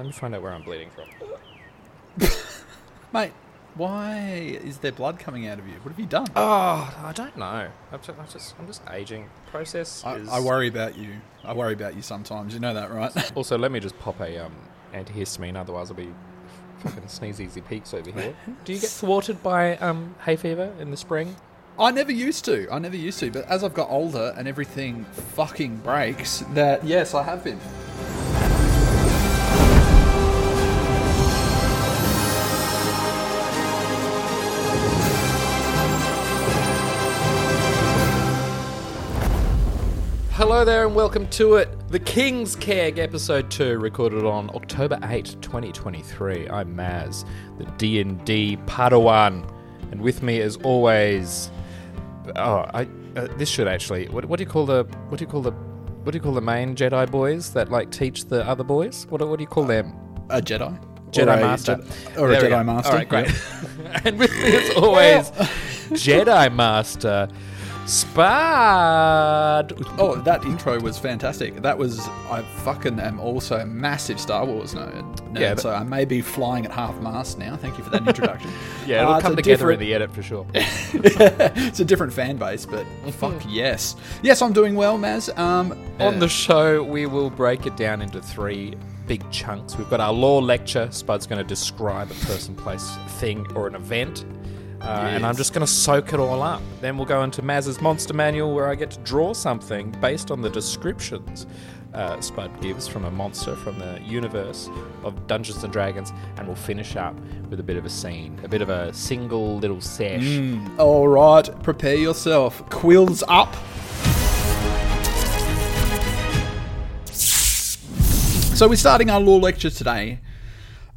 Let me find out where I'm bleeding from. Mate, why is there blood coming out of you? What have you done? Oh, I don't know. I'm just, I'm just, I'm just aging. Process I, is. I worry about you. I worry about you sometimes. You know that, right? Also, let me just pop a um, antihistamine. Otherwise, I'll be fucking sneeze easy peaks over here. Do you get thwarted by um, hay fever in the spring? I never used to. I never used to. But as I've got older and everything fucking breaks, that yes, I have been. Hello there and welcome to it. The King's Keg episode 2 recorded on October 8, 2023. I'm Maz, the D&D Padawan. And with me as always Oh, I uh, this should actually what, what do you call the what do you call the what do you call the main Jedi boys that like teach the other boys? What, what do you call them? A Jedi. Jedi Or Master. Jedi- or a There Jedi. Master. All right, great. Yep. and with me as always, Jedi Master Spud. Oh, that intro was fantastic. That was I fucking am also a massive Star Wars nerd. nerd, Yeah, so I may be flying at half mast now. Thank you for that introduction. yeah, it'll Uh, come together in the edit for sure. it's a different fan base, but fuck yes, yes, I'm doing well, Maz. Um, On uh, the show, we will break it down into three big chunks. We've got our lore lecture. Spud's going to describe a person, place, thing, or an event. Uh, And I'm just going to soak it all up. Then we'll go into Maz's monster manual where I get to draw something based on the descriptions uh, Spud gives from a monster from the universe of Dungeons and Dragons. And we'll finish up with a bit of a scene, a bit of a single little sesh. all right, prepare yourself. Quills up. So we're starting our lore lecture today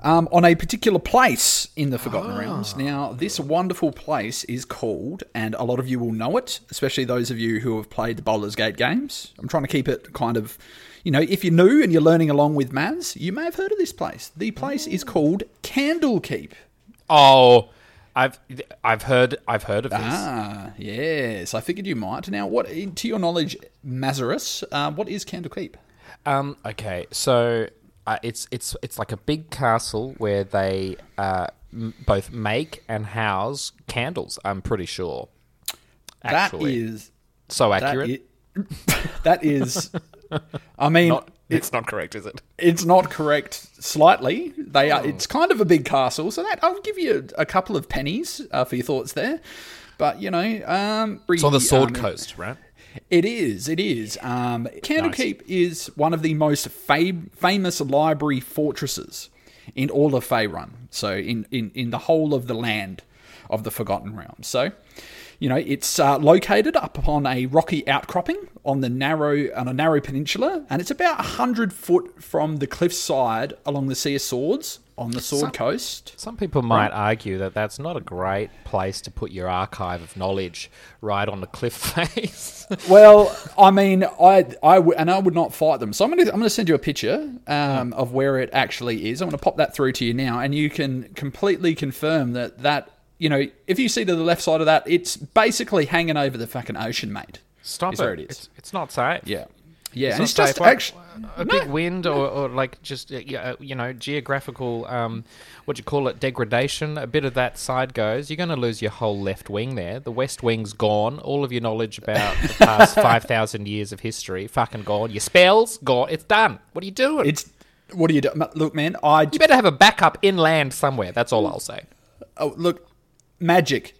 um, on a particular place in the Forgotten Realms. Now, this wonderful place is called, and a lot of you will know it, especially those of you who have played the Baldur's Gate games. I'm trying to keep it kind of, you know, if you're new and you're learning along with Maz, you may have heard of this place. The place is called Candlekeep. Oh, I've I've heard I've heard of this. Ah, yes. I figured you might. Now, what, to your knowledge, Mazarus, uh, what is Candlekeep? Um. Okay. So uh, it's it's it's like a big castle where they uh, m- both make and house candles. I'm pretty sure. Actually, That is so accurate. i- that is. I mean, not, it's not correct, is it? it's not correct slightly. They Oh. are. It's kind of a big castle, so that I'll give you a, a couple of pennies uh, for your thoughts there. But you know, um, It's on the Sword um, Coast, right? It is. It is. Um, Candlekeep is one of the most fa- famous library fortresses in all of Faerun. So in, in, in the whole of the land of the Forgotten Realms. So, you know, it's uh, located up upon a rocky outcropping on the narrow on a narrow peninsula, and it's about hundred foot from the cliffside along the Sea of Swords on the Sword Some- Coast. Some people might argue that that's not a great place to put your archive of knowledge right on the cliff face. Well, I mean, I, I, w- and I would not fight them. So I'm gonna, I'm gonna send you a picture um, of where it actually is. I'm gonna pop that through to you now, and you can completely confirm that that, you know, if you see to the left side of that, it's basically hanging over the fucking ocean, mate. Stop it. it is. It's, it's not safe. Yeah, yeah, It's and it's just. Like, actually. a big wind or, or like just uh, uh, you know geographical um, what do you call it degradation a bit of that side goes you're going to lose your whole left wing there the west wing's gone all of your knowledge about the past 5000 years of history fucking gone your spells gone it's done what are you doing It's what are you doing? Look, man, I you better have a backup inland somewhere that's all i'll say oh, look, magic.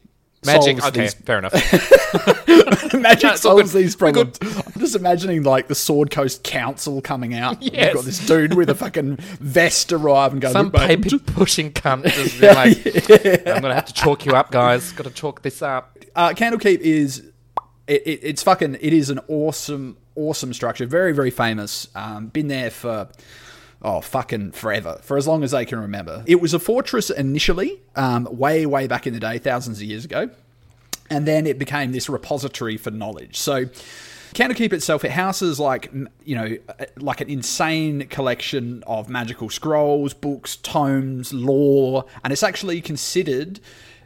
magic okay these fair enough Magic solves good. these problems. I'm just imagining like the Sword Coast Council coming out. You've got this dude with a fucking vest arrive and go. some "Look, mate, I'm paper pushing cunt just like i'm gonna have to chalk you up guys gotta chalk this up uh, Candlekeep is it, it, it's fucking it is an awesome awesome structure very very famous um, been there for oh fucking forever. For as long as they can remember. It was a fortress initially um, way way back in the day thousands of years ago. And then it became this repository for knowledge. So Candlekeep itself, it houses like you know, uh, like an insane collection of magical scrolls, books, tomes, lore, and it's actually considered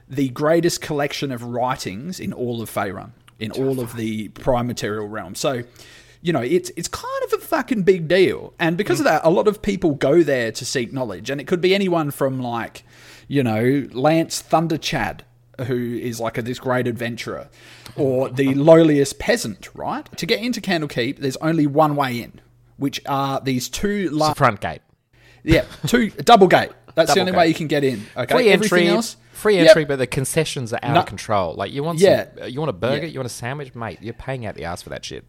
the greatest collection of writings in all of Faerun, in all of the prime material realm. So, you know, it's it's kind of a fucking big deal. And because of that, a lot of people go there to seek knowledge. And it could be anyone from like, you know, Lance Thunderchad, who is like a, this great adventurer, or the lowliest peasant, right? To get into Candlekeep, there's only one way in, which are these two The front gate. yeah, two double gate. That's the only gate. way you can get in. Okay, Free Everything entry, else, free Yep. entry, but the concessions are out No- of control. Like you want, Yeah. you want a burger, Yeah. you want a sandwich, mate. You're paying out the ass for that shit.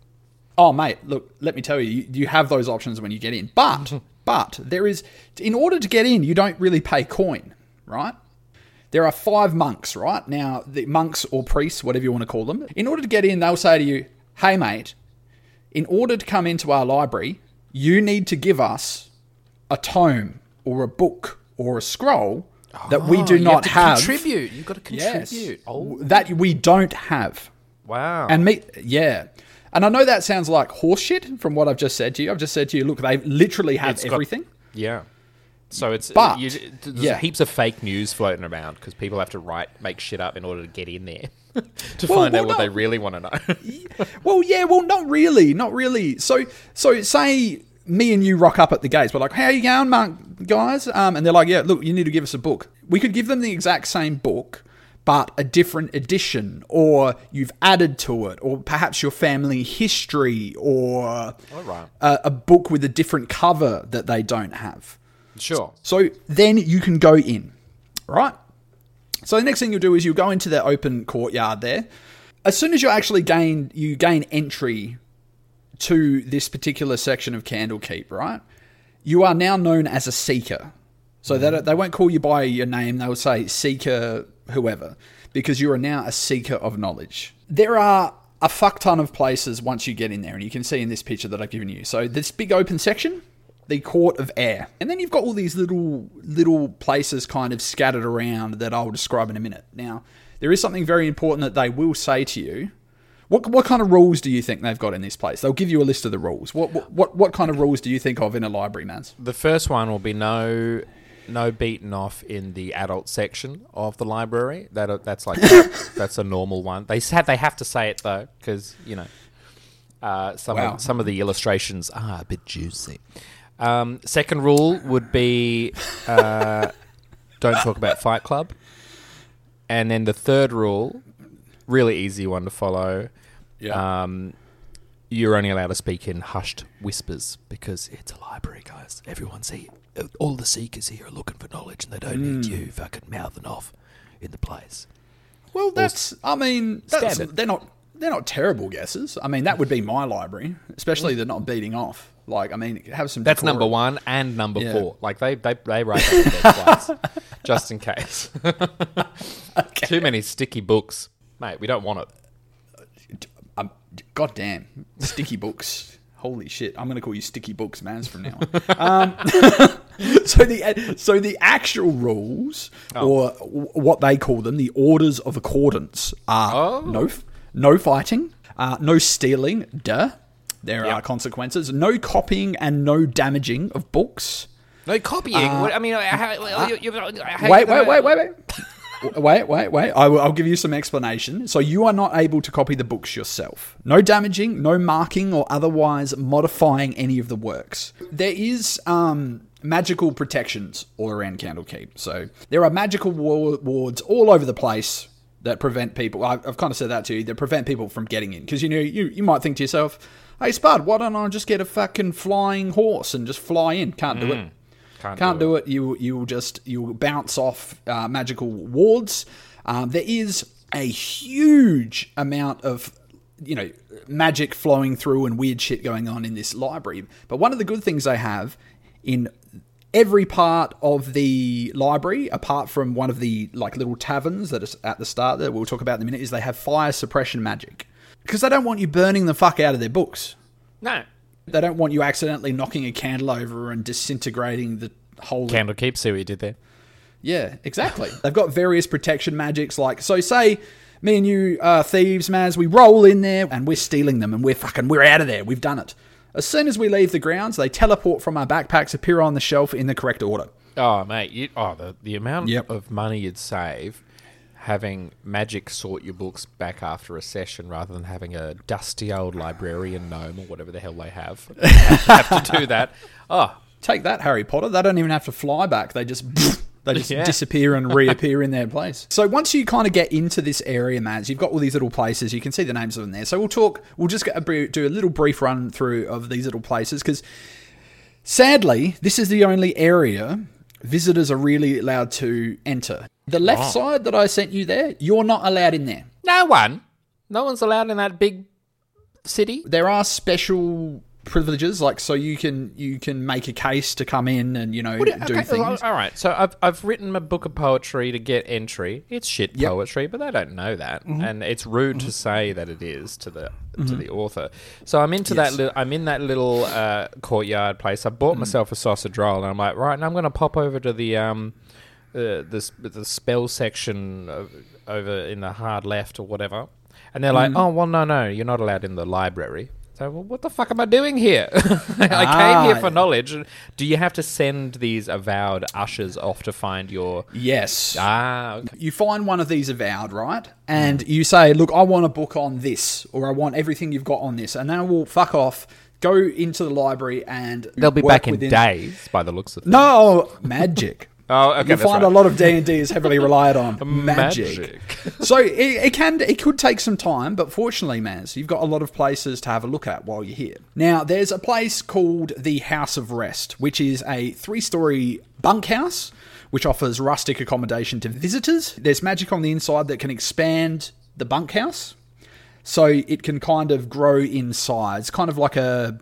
Oh, mate, look, let me tell you, you, you have those options when you get in. But, but there is, in order to get in, you don't really pay coin, right? There are five monks, right? Now, the monks or priests, whatever you want to call them, in order to get in, they'll say to you, hey, mate, in order to come into our library, you need to give us a tome or a book or a scroll that we Oh, do you not to have. Contribute. You've got to Yes. contribute. Oh, That we don't have. wow. And me, yeah. And I know that sounds like horseshit from what I've just said to you. I've just said to you, look, they literally have It's got- everything. yeah. So it's But- you, there's yeah. heaps of fake news floating around because people have to write, make shit up in order to get in there to Well, find well, out what no. they really want to know. well, yeah, well, not really, not really. So, so say me and you rock up at the gates. We're like, "How you going, monk guys?" Um, and they're like, "Yeah, look, you need to give us a book." We could give them the exact same book, but a different edition, or you've added to it, or perhaps your family history, or right. a, a book with a different cover that they don't have. sure. So then you can go in, right? So the next thing you'll do is you'll go into the open courtyard there. As soon as you actually gain you gain entry to this particular section of Candlekeep, right? You are now known as a seeker. So that mm-hmm. they won't call you by your name, they'll say seeker whoever because you are now a seeker of knowledge. There are a fuck ton of places once you get in there and you can see in this picture that I've given you. So this big open section, the court of air. And then you've got all these little little places kind of scattered around that I'll describe in a minute. Now, there is something very important that they will say to you. What, what kind of rules do you think they've got in this place? They'll give you a list of the rules. What what what, kind of rules do you think of in a library, Mans? The first one will be no no beaten off in the adult section of the library. That that's like that's a normal one. They have they have to say it though because you know uh, some Wow. of, some of the illustrations are a bit juicy. Um, second rule would be uh, don't talk about Fight Club, and then the third rule, really easy one to follow. Yeah. Um, you're only allowed to speak in hushed whispers because it's a library, guys. Everyone's here. All the seekers here are looking for knowledge, and they don't need Hmm. you fucking mouthing off in the place. Well, that's. I mean, that's, they're not. They're not terrible guesses. I mean, that would be my library, especially they're not beating off. Like, I mean, have some. That's decorum. number one and number Yeah. four. Like they they they write that in their twice, just in case. Too many sticky books, mate. We don't want it. Um, God damn, sticky books. Holy shit! I'm going to call you Sticky Books, Mans, from now on. um, so the so the actual rules, Oh. or what they call them, the orders of accordance, are Oh. no no fighting, uh, no stealing. Duh. There Yep. are consequences. No copying and no damaging of books. No copying. What- I mean, you, you, how Uh, wait, wait, wait, wait, wait. Wait, wait, wait. I will, I'll give you some explanation. So, you are not able to copy the books yourself. No damaging, no marking, or otherwise modifying any of the works. There is um, magical protections all around Candlekeep. So, there are magical wards all over the place that prevent people. I've, I've kind of said that to you. That prevent people from getting in because you know you you might think to yourself, "Hey, Spud, why don't I just get a fucking flying horse and just fly in?" Can't do it. Can't, Can't do it. You you will just you will bounce off uh, magical wards. Um, there is a huge amount of you know magic flowing through and weird shit going on in this library. But one of the good things they have in every part of the library, apart from one of the like little taverns that is at the start that we'll talk about in a minute, is they have fire suppression magic because they don't want you burning the fuck out of their books. No. They don't want you accidentally knocking a candle over and disintegrating the whole Candle keep. See what you did there. yeah, exactly. They've got various protection magics. Like, so say me and you are thieves, Maz. We roll in there and we're stealing them, and we're fucking we're out of there. We've done it. As soon as we leave the grounds, they teleport from our backpacks, appear on the shelf in the correct order. Oh, mate. You, oh, the, the amount Yep. of money you'd save having magic sort your books back after a session rather than having a dusty old librarian gnome or whatever the hell they have. have, have to do that. Oh, Take that, Harry Potter. They don't even have to fly back. They just they just Yeah. disappear and reappear in their place. So once you kind of get into this area, Mads, you've got all these little places. You can see the names of them there. So we'll talk. We'll just a, do a little brief run through of these little places because sadly, this is the only area visitors are really allowed to enter. The left Oh. side that I sent you there, you're not allowed in there. no one. No one's allowed in that big city. There are special privileges, like so you can you can make a case to come in and you know do Okay, things. All right. So I've I've written a book of poetry to get entry. It's shit Yep. poetry, but they don't know that, Mm-hmm. and it's rude to say that it is to the to the author. So I'm into that. Yes. Li- I'm in that little uh, courtyard place. I bought Mm. myself a sausage roll, and I'm like, right, now I'm going to pop over to the um. Uh, the the spell section of, over in the hard left or whatever, and they're Mm-hmm. like, "Oh well, no, no, you're not allowed in the library." So, well, what the fuck am I doing here? I Ah. came here for knowledge. Do you have to send these avowed ushers off to find your? Yes. Ah, okay. you find one of these avowed, right? And you say, "Look, I want a book on this, or I want everything you've got on this," and they will fuck off, go into the library, and they'll be back in within- days by the looks of things. No magic. Oh, okay. you find right. a lot of D and D is heavily relied on magic. Magic. so it, it can it could take some time, but fortunately, Maz, you've got a lot of places to have a look at while you're here. Now, there's a place called the House of Rest, which is a three-story bunkhouse which offers rustic accommodation to visitors. There's magic on the inside that can expand the bunkhouse, so it can kind of grow in size, kind of like a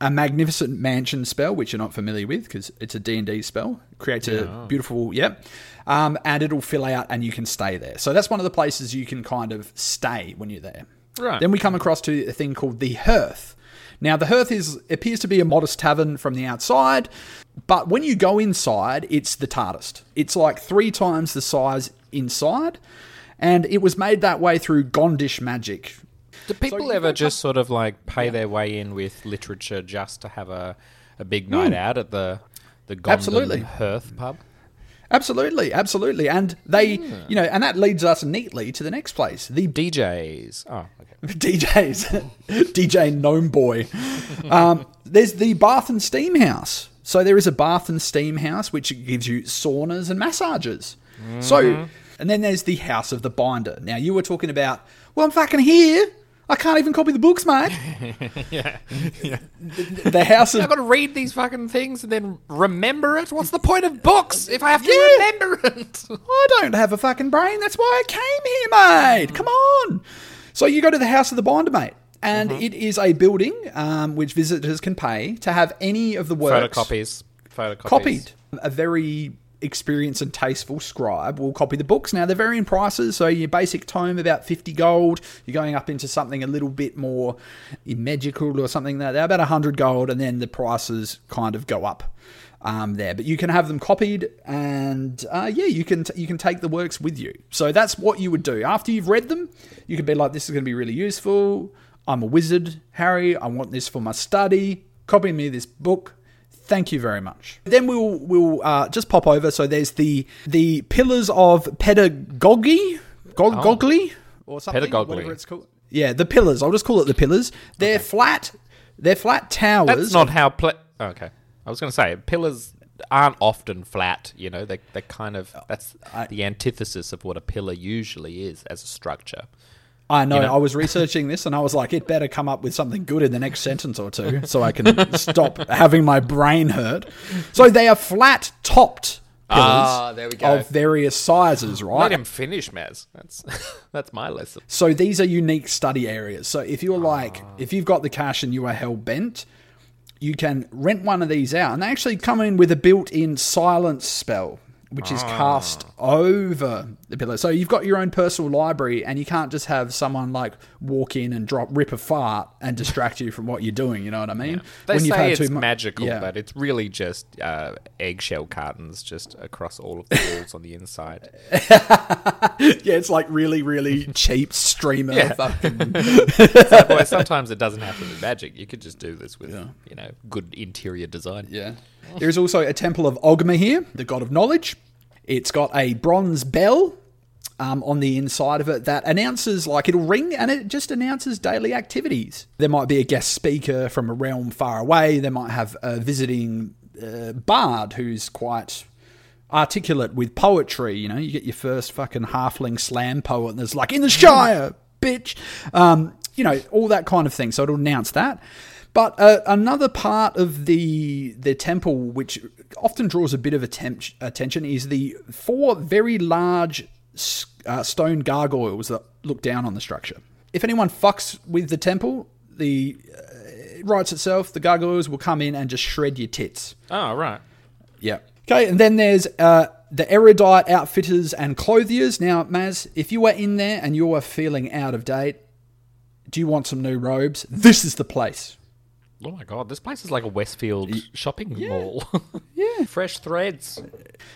a magnificent mansion spell, which you're not familiar with because it's a D&D spell. Creates a beautiful, yep. Um, and it'll fill out and you can stay there. So that's one of the places you can kind of stay when you're there. Right. Then we come across to a thing called the Hearth. Now the Hearth is appears to be a modest tavern from the outside, but when you go inside, it's the tartest. It's like three times the size inside, and it was made that way through Gondish magic. Do people you ever just sort of like pay their way in with literature just to have a, a big night out at the the Gondon Hmm. Absolutely. Hearth pub? Absolutely, absolutely. And they, you know, and that leads us neatly to the next place. The DJs. Oh, okay. DJs, DJ Gnome Boy. Um, there's the Bath and Steam House. So there is a bath and steam house which gives you saunas and massages. So, and then there's the House of the Binder. Now you were talking about, well, I'm fucking here. I can't even copy the books, mate. yeah. yeah. The House I've got to read these fucking things and then remember it. What's the point of books if I have to Yeah. remember it? I don't have a fucking brain. That's why I came here, mate. Come on. So you go to the House of the Binder, mate. And it is a building um, which visitors can pay to have any of the works Photocopies. Photocopies. copied. A very experienced and tasteful scribe will copy the books. Now they're varying prices, so your basic tome about fifty gold. You're going up into something a little bit more magical or something that they're about hundred gold, and then the prices kind of go up. Um, there, but you can have them copied, and uh, yeah, you can t- you can take the works with you. So that's what you would do after you've read them. You could be like, "This is going to be really useful. I'm a wizard, Harry. I want this for my study. Copy me this book. Thank you very much. Then we'll we'll uh, just pop over. So there's the the pillars of pedagogy, Go- goggly or something, Pedagogy. whatever it's called. Yeah, the pillars. I'll just call it the pillars. They're flat. They're flat towers. That's not how. Pla- oh, okay. I was going to say pillars aren't often flat. You know, they they kind of that's the antithesis of what a pillar usually is as a structure. I know, you know? I was researching this and I was like, it better come up with something good in the next sentence or two so I can stop having my brain hurt. So they are flat topped pillars Ah, there we go. of various sizes, right? Let him finish, Maz. That's that's my lesson. So these are unique study areas. So if you're like, Ah. if you've got the cash and you are hell bent, you can rent one of these out. And they actually come in with a built in silence spell, which is cast Ah. over the pillar. So you've got your own personal library and you can't just have someone like walk in and drop, rip a fart and distract you from what you're doing. You know what I mean? They you've say it's mu- magical, Yeah. but it's really just uh, eggshell cartons just across all of the walls on the inside. yeah, it's like really, really cheap streamer. Yeah. fucking- sometimes it doesn't have to be magic. You could just do this with, you know, good interior design. Yeah. There's also a temple of Ogma here, the god of knowledge. It's got a bronze bell um, on the inside of it that announces, like, it'll ring and it just announces daily activities. There might be a guest speaker from a realm far away. They might have a visiting uh, bard who's quite articulate with poetry. You know, you get your first fucking halfling slam poet, and there's like in the Shire, bitch. Um, you know, all that kind of thing. So it'll announce that. But uh, another part of the the temple, which often draws a bit of attempt, attention, is the four very large uh, stone gargoyles that look down on the structure. If anyone fucks with the temple, the uh, writes itself, the gargoyles will come in and just shred your tits. Oh, right. Yeah. Okay, and then there's uh, the erudite outfitters and clothiers. Now, Maz, if you are in there and you are feeling out of date, do you want some new robes? This is the place. Oh my god, this place is like a Westfield shopping mall. Yeah. Fresh threads.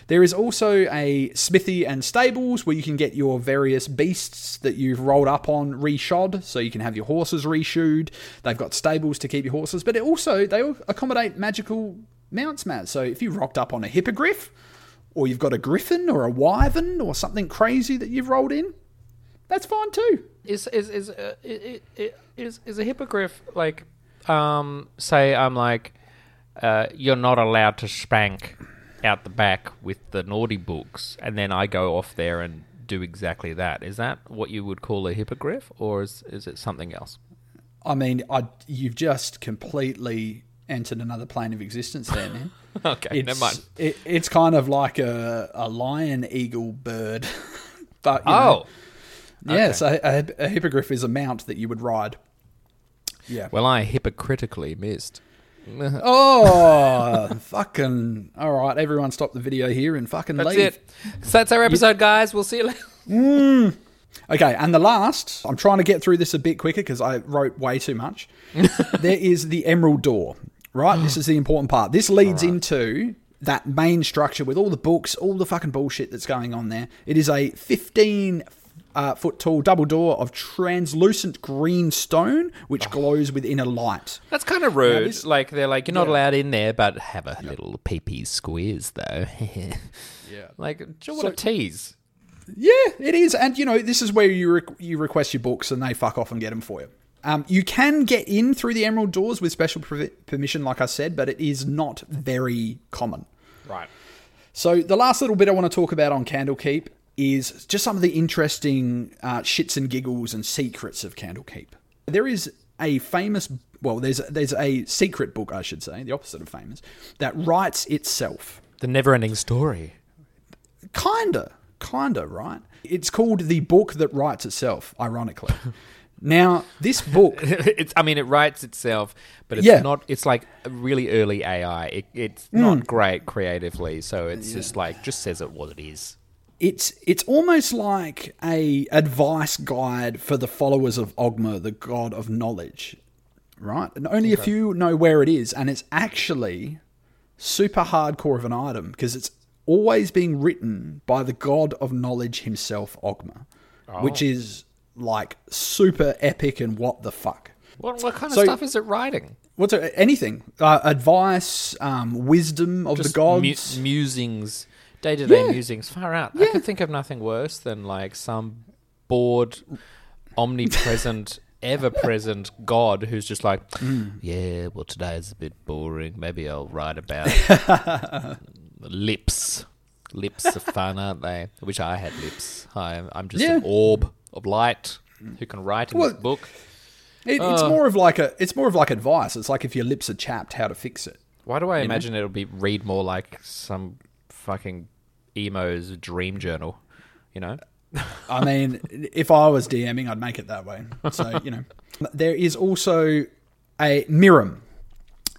There is also a smithy and stables where you can get your various beasts that you've rolled up on reshod, so you can have your horses reshoed. They've got stables to keep your horses, but it also they accommodate magical mounts, Maz. So if you rocked up on a hippogriff, or you've got a griffin or a wyvern or something crazy that you've rolled in, that's fine too. Is is is uh, i- i- i- is is a hippogriff like um say I'm like uh, you're not allowed to spank out the back with the naughty books and then I go off there and do exactly that. Is that what you would call a hippogriff or is is it something else? I mean, I, you've just completely entered another plane of existence there, man. Okay, It's, never mind. It, it's kind of like a, a lion eagle bird. but you know, Oh. yeah, so a, a hippogriff is a mount that you would ride. Yeah. Well, I hypocritically missed. Oh, fucking. All right, everyone stop the video here and fucking leave. That's leave. it. So that's our episode, guys. We'll see you later. Mm. Okay, and the last, I'm trying to get through this a bit quicker because I wrote way too much. there is the Emerald Door, right? this is the important part. This leads into that main structure with all the books, all the fucking bullshit that's going on there. It is a 15 uh, foot tall double door of translucent green stone, which glows with inner light. That's kind of rude. this- like they're like, you're not Yeah. allowed in there, but have a little pee pee squeeze though. Yeah. like, do you So- want a tease? Yeah, it is, and you know this is where you re- you request your books and they fuck off and get them for you. Um, you can get in through the Emerald Doors with special pervi- permission, like I said, but it is not very common. Right. So the last little bit I want to talk about on Candlekeep is just some of the interesting uh, shits and giggles and secrets of Candlekeep. There is a famous, well, there's there's a secret book, I should say, the opposite of famous, that writes itself. The never ending story. Kinda, kinda, right? It's called the book that writes itself. Ironically, now this book it's I mean it writes itself, but it's Yeah. not it's like a really early AI. It, it's not great creatively, so it's just like just says it what it is. It's it's almost like a advice guide for the followers of Ogma, the god of knowledge, right? And only a few know where it is, and it's actually super hardcore of an item because it's always being written by the god of knowledge himself, Ogma, which is like super epic and what the fuck. What what kind of So- stuff is it writing? What's it, anything? Uh, advice, um, wisdom of the gods. mu- musings, day to day musings. Far out. I could think of nothing worse than like some bored, omnipresent, ever present God who's just like, Mm. yeah, well, today's a bit boring. Maybe I'll write about lips. Lips are fun, aren't they? I wish I had lips. Hi, I'm just an orb of light who can write in Well, this book. It, it's more of like a it's more of like advice. It's like if your lips are chapped, how to fix it. Why do I imagine it'll be read more like some fucking emo's dream journal? You know? I mean, if I was DMing, I'd make it that way. So, you know. There is also a Miirym.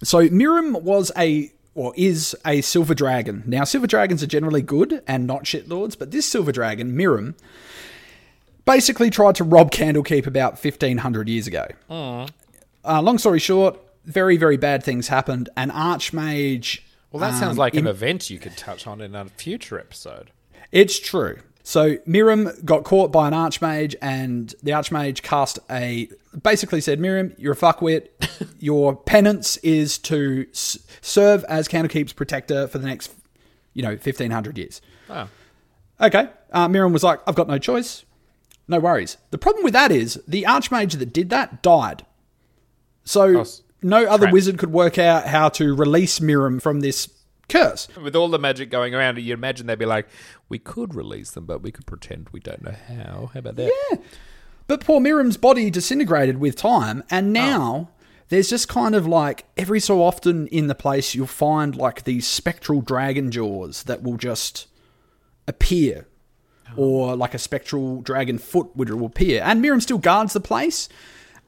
So, Miirym was a, or is a silver dragon. Now, silver dragons are generally good and not shitlords, but this silver dragon, Miirym, basically tried to rob Candlekeep about 1500 years ago. Uh, long story short, very, very bad things happened. An archmage. Well, that sounds um, like an event you could touch on in a future episode. It's true. So Miirym got caught by an archmage, and the archmage cast a basically said, "Miirym, you're a fuckwit. Your penance is to s- serve as Candlekeep's protector for the next, you know, fifteen hundred years." Oh. Okay. Uh, Miirym was like, I've got no choice. No worries. The problem with that is the archmage that did that died. So no other wizard could work out how to release Miirym from this curse. With all the magic going around, you'd imagine they'd be like, we could release them, but we could pretend we don't know how. How about that? Yeah. But poor Miirym's body disintegrated with time, and oh. now there's just kind of like every so often in the place you'll find like these spectral dragon jaws that will just appear, oh. or like a spectral dragon foot would appear. And Miriam still guards the place,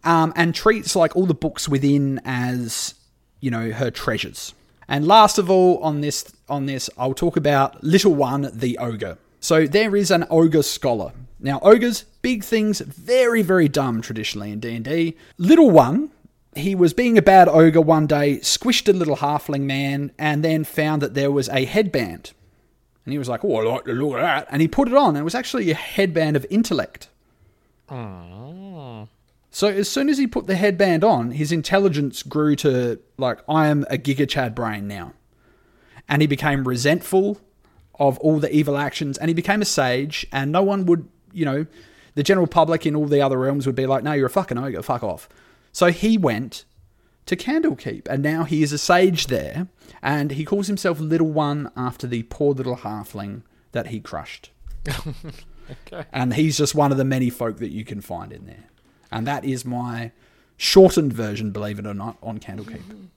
um, and treats like all the books within as you know her treasures. And last of all, on this on this, I'll talk about little one, the ogre. So there is an ogre scholar. Now ogres, big things, very very dumb traditionally in D and D. Little one, he was being a bad ogre one day, squished a little halfling man, and then found that there was a headband. And he was like, "Oh, I like the look of that," and he put it on. And it was actually a headband of intellect. So as soon as he put the headband on, his intelligence grew to like I am a Giga Chad brain now. And he became resentful of all the evil actions and he became a sage and no one would, you know, the general public in all the other realms would be like, "No, you're a fucking ogre, fuck off." So he went to Candlekeep and now he is a sage there and he calls himself Little One after the poor little halfling that he crushed. Okay. And he's just one of the many folk that you can find in there. And that is my shortened version, believe it or not, on Candlekeep. Mm.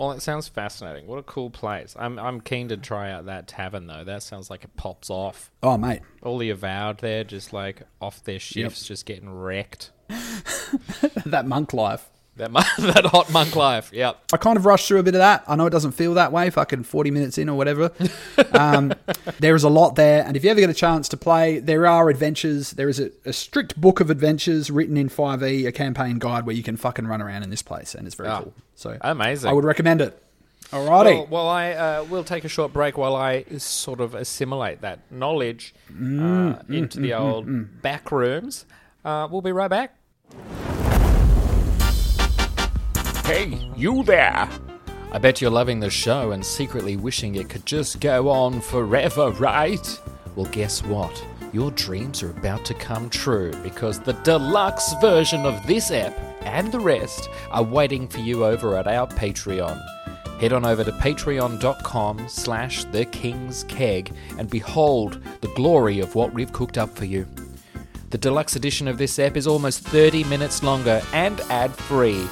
Well, it sounds fascinating. What a cool place. I'm I'm keen to try out that tavern though. That sounds like it pops off. Oh, mate. All the avowed there, just like off their shifts, just getting wrecked. that monk life. That that hot monk life. Yep. I kind of rushed through a bit of that. I know it doesn't feel that way, fucking 40 minutes in or whatever. Um, there is a lot there. And if you ever get a chance to play, there are adventures. There is a, a strict book of adventures written in 5e, a campaign guide where you can fucking run around in this place. And it's very Oh, cool. So amazing. I would recommend it. Alrighty. Well, well, I uh, will take a short break while I sort of assimilate that knowledge uh, into the old back rooms. Uh, we'll be right back. Hey, you there! I bet you're loving the show and secretly wishing it could just go on forever, right? Well, guess what? Your dreams are about to come true because the deluxe version of this app and the rest are waiting for you over at our Patreon. Head on over to patreon.com slash the king's keg and behold the glory of what we've cooked up for you. The deluxe edition of this app is almost 30 minutes longer and ad free.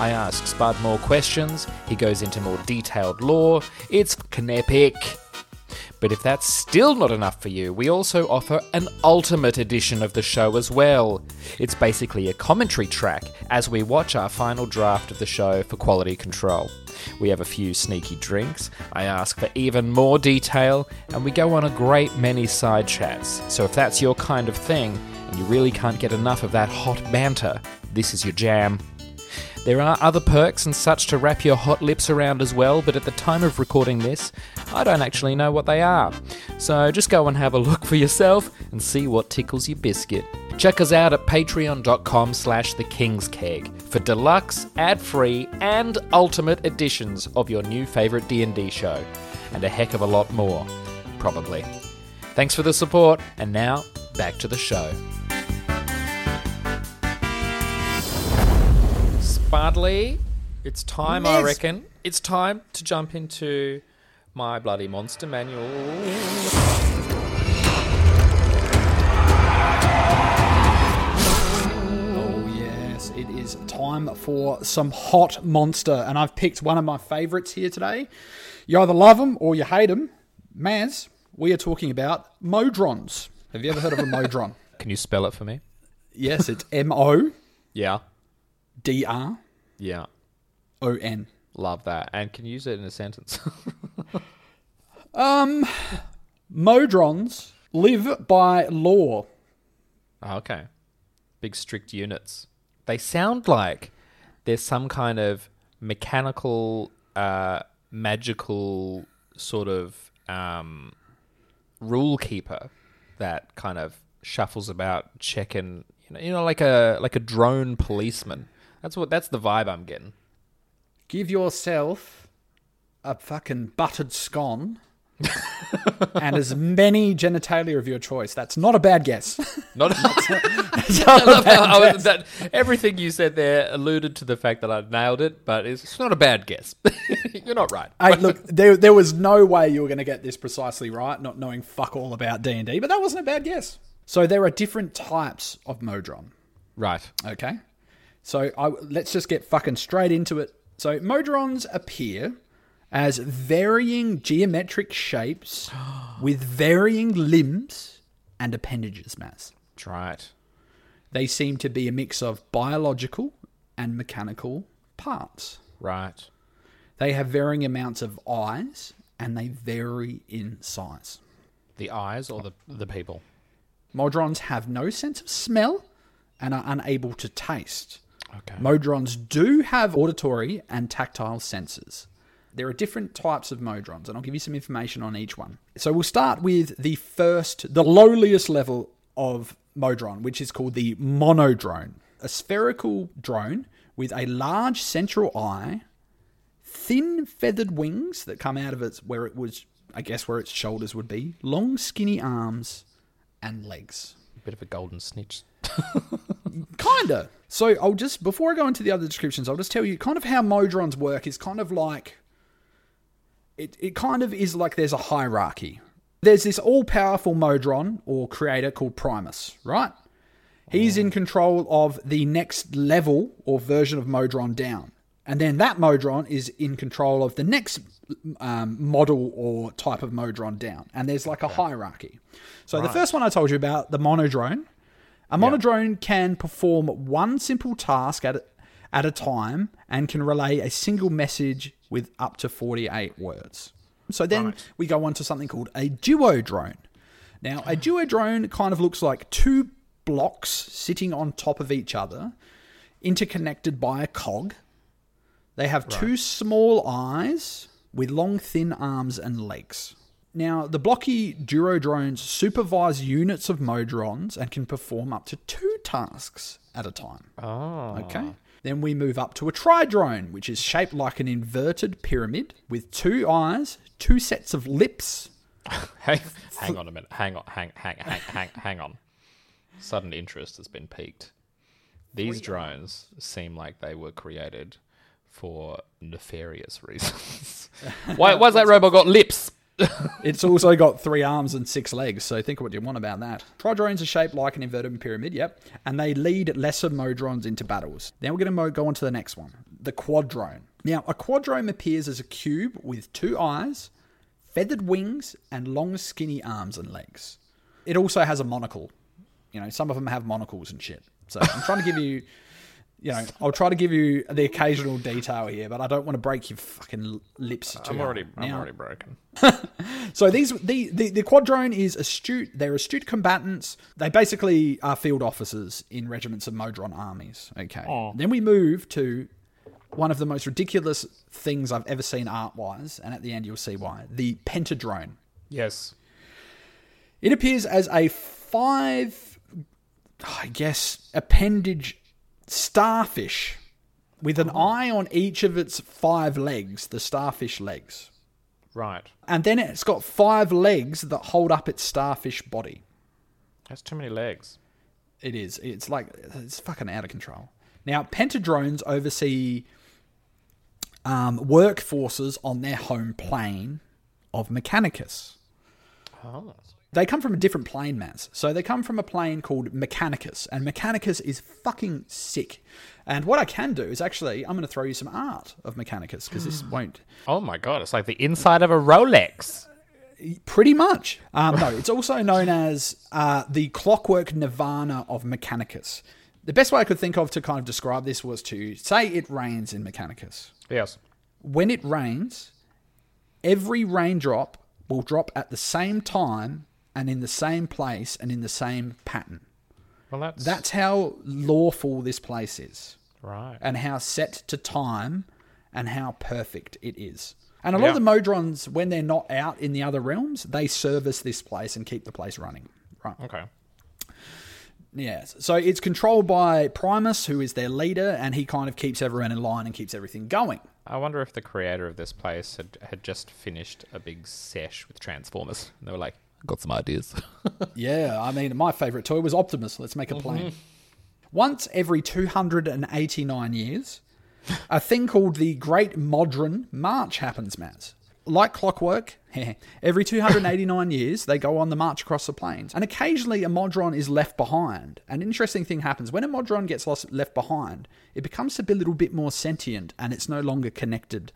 I ask Spud more questions, he goes into more detailed lore. It's knepic. But if that's still not enough for you, we also offer an ultimate edition of the show as well. It's basically a commentary track as we watch our final draft of the show for quality control. We have a few sneaky drinks, I ask for even more detail, and we go on a great many side chats. So if that's your kind of thing, and you really can't get enough of that hot banter, this is your jam. There are other perks and such to wrap your hot lips around as well, but at the time of recording this, I don't actually know what they are. So just go and have a look for yourself and see what tickles your biscuit. Check us out at patreon.com slash the King's Keg for deluxe, ad-free, and ultimate editions of your new favourite D&D show. And a heck of a lot more. Probably. Thanks for the support, and now, back to the show. Spardley, it's time, I reckon. It's time to jump into my bloody monster manual. Oh, yes, it is time for some hot monster. And I've picked one of my favorites here today. You either love them or you hate them. Maz, we are talking about Modrons. Have you ever heard of a Modron? Can you spell it for me? yes, it's M O Yeah. D R Yeah. O N. Love that. And can you use it in a sentence? um, Modrons live by law. Oh, okay. Big strict units. They sound like there's some kind of mechanical, uh, magical sort of um, rule keeper that kind of shuffles about, checking. You know, you know, like a like a drone policeman. That's what. That's the vibe I'm getting. Give yourself a fucking buttered scone and as many genitalia of your choice. That's not a bad guess. Not, It's I not a bad was- guess. that, everything you said there alluded to the fact that I nailed it, but it's, it's not a bad guess. You're not right. Hey, look, there, there was no way you were going to get this precisely right, not knowing fuck all about D and D, but that wasn't a bad guess. So there are different types of Modron. Right. Okay, so I, let's just get fucking straight into it. So Modrons appear as varying geometric shapes with varying limbs and appendages, Mass. That's right. They seem to be a mix of biological and mechanical parts. Right. They have varying amounts of eyes and they vary in size. The eyes or the the people? Modrons have no sense of smell and are unable to taste. Okay. Modrons do have auditory and tactile senses. There are different types of Modrons, and I'll give you some information on each one. So we'll start with the first, the lowliest level of Modron, which is called the monodrone. A spherical drone with a large central eye, thin feathered wings that come out of its where it was, I guess, where its shoulders would be, long skinny arms, and legs. A bit of a golden snitch. Kinda. So I'll just before I go into the other descriptions, I'll just tell you kind of how Modrons work is kind of like it, it kind of is like there's a hierarchy. There's this all powerful Modron or creator called Primus, right? He's in control of the next level or version of Modron down. And then that Modron is in control of the next um, model or type of Modron down. And there's like a hierarchy. So the first one I told you about, the monodrone, a monodrone can perform one simple task at a, at a time and can relay a single message with up to 48 words. So then we go on to something called a duodrone. Now, a duodrone kind of looks like two blocks sitting on top of each other, interconnected by a cog. They have two small eyes with long, thin arms and legs. Now, the blocky duodrones supervise units of modrons and can perform up to two tasks at a time. Oh. Okay. Then we move up to a tridrone, which is shaped like an inverted pyramid with two eyes, two sets of lips. Hang, hang on a minute. Hang on. Hang, hang, hang, hang, hang on. Sudden interest has been piqued. These drones seem like they were created for nefarious reasons. why, why's that robot got lips? It's also got three arms and six legs, so think what you want about that. Tridrones are shaped like an inverted pyramid, yep, and they lead lesser modrons into battles. Now we're going to go on to the next one, the quadrone. Now, a quadrone appears as a cube with two eyes, feathered wings, and long, skinny arms and legs. It also has a monocle. You know, some of them have monocles and shit. So I'm trying to give you, you know, I'll try to give you the occasional detail here, but I don't want to break your fucking lips. too I'm already, I'm Now- already broken. so these the, the the quadrone is astute. They're astute combatants. They basically are field officers in regiments of Modron armies. Okay. Then we move to one of the most ridiculous things I've ever seen art wise, and at the end you'll see why. The pentadrone. Yes. It appears as a five, I guess, appendage starfish with an eye on each of its five legs, the starfish legs. Right. And then it's got five legs that hold up its starfish body. That's too many legs. It is. It's like it's fucking out of control. Now, pentadrones oversee um, workforces on their home plane of Mechanicus. Oh. They come from a different plane, Maz. So they come from a plane called Mechanicus, and Mechanicus is fucking sick. And what I can do is actually, I'm going to throw you some art of Mechanicus because this won't Oh my god, it's like the inside of a Rolex. Pretty much. Um, no, it's also known as uh, the clockwork nirvana of Mechanicus. The best way I could think of to kind of describe this was to say it rains in Mechanicus. Yes. When it rains, every raindrop will drop at the same time and in the same place and in the same pattern. Well, that's That's how lawful this place is right. and how set to time and how perfect it is. And a lot Yeah. of the Modrons, when they're not out in the other realms, they service this place and keep the place running. Right. Okay. Yes. So it's controlled by Primus, who is their leader, and he kind of keeps everyone in line and keeps everything going. I wonder if the creator of this place had, had just finished a big sesh with Transformers. And they were like, got some ideas. Yeah, I mean, my favorite toy was Optimus. Let's make a mm-hmm. plan. Once every 289 years, a thing called the Great Modron March happens, Maz. Like clockwork, every 289 years, they go on the march across the plains. And occasionally, a Modron is left behind. An interesting thing happens. When a Modron gets lost, left behind, it becomes a little bit more sentient and it's no longer connected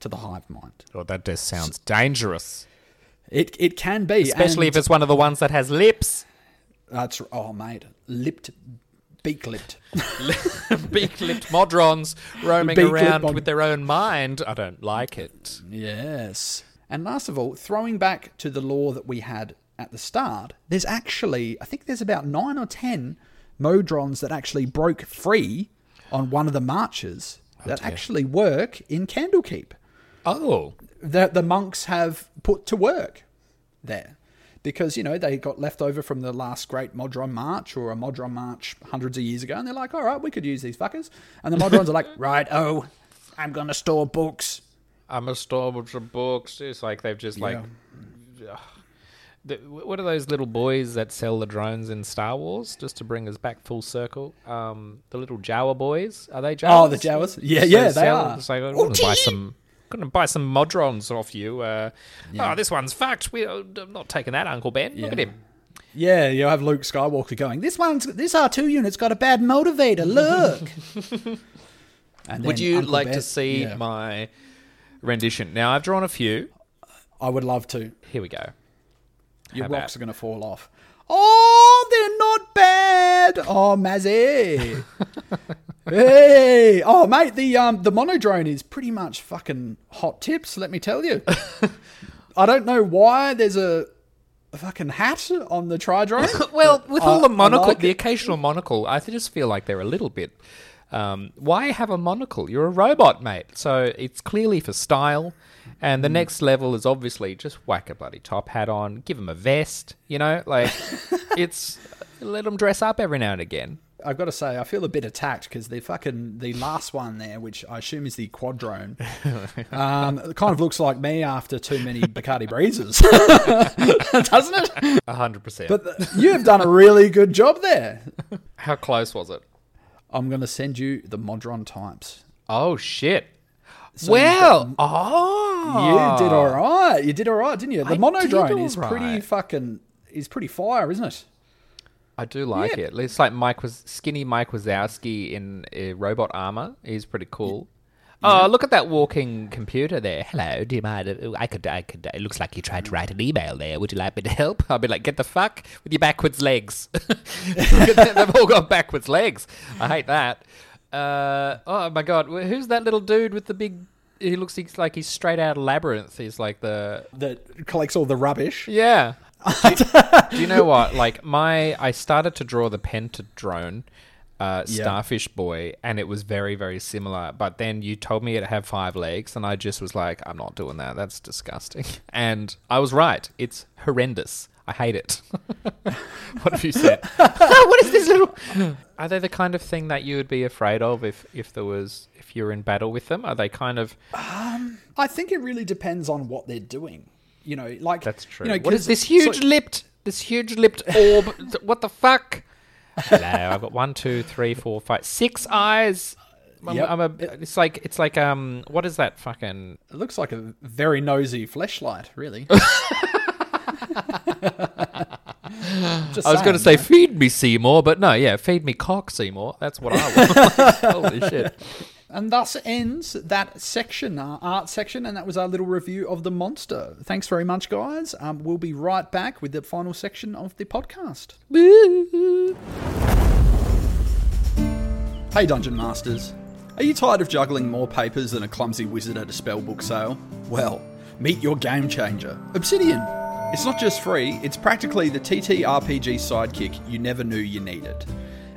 to the hive mind. oh, that just sounds dangerous. It, it can be. Especially and- if it's one of the ones that has lips. That's oh, mate, lipped, beak lipped. Beak lipped Modrons roaming Beak-lipped around mod- with their own mind. I don't like it. Yes. And last of all, throwing back to the lore that we had at the start, there's actually, I think there's about nine or ten Modrons that actually broke free on one of the marches oh, that dear. actually work in Candlekeep. Oh. That the monks have put to work there. Because, you know, they got left over from the last great Modron March or a Modron March hundreds of years ago, and they're like, all right, we could use these fuckers. And the Modrons are like, right, oh, I'm going to store books. I'm a store bunch of books. It's like they've just like. Ugh. The, what are those little boys that sell the drones in Star Wars? Just to bring us back full circle, um, the little Jawa boys are they? Jawas? Oh, the Jawas? Yeah, yeah, they sell- are. Like, I'm gonna buy some, gonna buy some Modrons off you. Uh, Oh, this one's fucked. We, I'm not taking that, Uncle Ben. Look at him. Yeah, you have Luke Skywalker going. This one's this R two unit's got a bad motivator. Look. Would you Uncle like Ben- to see Yeah. my rendition? Now I've drawn a few. I would love to. Here we go. Your How rocks about- are going to fall off. Oh, they're not bad. Oh, Mazzy. hey, oh mate, the um the monodrone is pretty much fucking hot tips. Let me tell you. I don't know why there's a, a fucking hat on the tri drone. Well, with all I- the monocle, like the it. occasional monocle, I just feel like they're a little bit. Um, why have a monocle? You're a robot, mate. So it's clearly for style. And the Hmm. next level is obviously just whack a bloody top hat on, give them a vest. You know, like it's let them dress up every now and again. I've got to say, I feel a bit attacked because the fucking the last one there, which I assume is the quad drone, um, it kind of looks like me after too many Bacardi breezes, doesn't it? A hundred percent. But th- you have done a really good job there. How close was it? I'm going to send you the Modron types. Oh shit! So well, oh, You did all right. You did all right, didn't you? The I mono did drone all is pretty fucking is pretty fire, isn't it? I do like Yeah. it. It's like Mike was skinny Mike Wazowski in uh, robot armor. He's pretty cool. Oh, look at that walking computer there. Hello, do you mind? I could, I could. It looks like you tried to write an email there. Would you like me to help? I'll be like, get the fuck with your backwards legs. Look at that, They've all got backwards legs. I hate that. Uh, oh my god, who's that little dude with the big? He looks like he's straight out of Labyrinth. He's like the That collects all the rubbish. yeah. Do you know what? Like my, I started to draw the pentadrone, uh, Yeah. starfish boy, and it was very, very similar. But then you told me it had five legs, and I just was like, I'm not doing that. That's disgusting. And I was right. It's horrendous. I hate it. what have you said? what is this little? Are they the kind of thing that you would be afraid of if if there was if you're in battle with them? Are they kind of? I think it really depends on what they're doing. You know, like That's true. You know, what is this huge so- lipped, this huge lipped orb? What the fuck? Hello, I've got one, two, three, four, five, six eyes. I'm, Yep. I'm a, it's like it's like um, what is that fucking? It looks like a very nosy fleshlight, really. I was going to say feed me Seymour, but no, yeah, feed me cock Seymour. That's what I want. Holy shit! And thus ends that section, our art section, and that was our little review of the monster. Thanks very much, guys. Um, we'll be right back with the final section of the podcast. Hey, Dungeon Masters. Are you tired of juggling more papers than a clumsy wizard at a spellbook sale? Well, meet your game changer, Obsidian. It's not just free, it's practically the TTRPG sidekick you never knew you needed.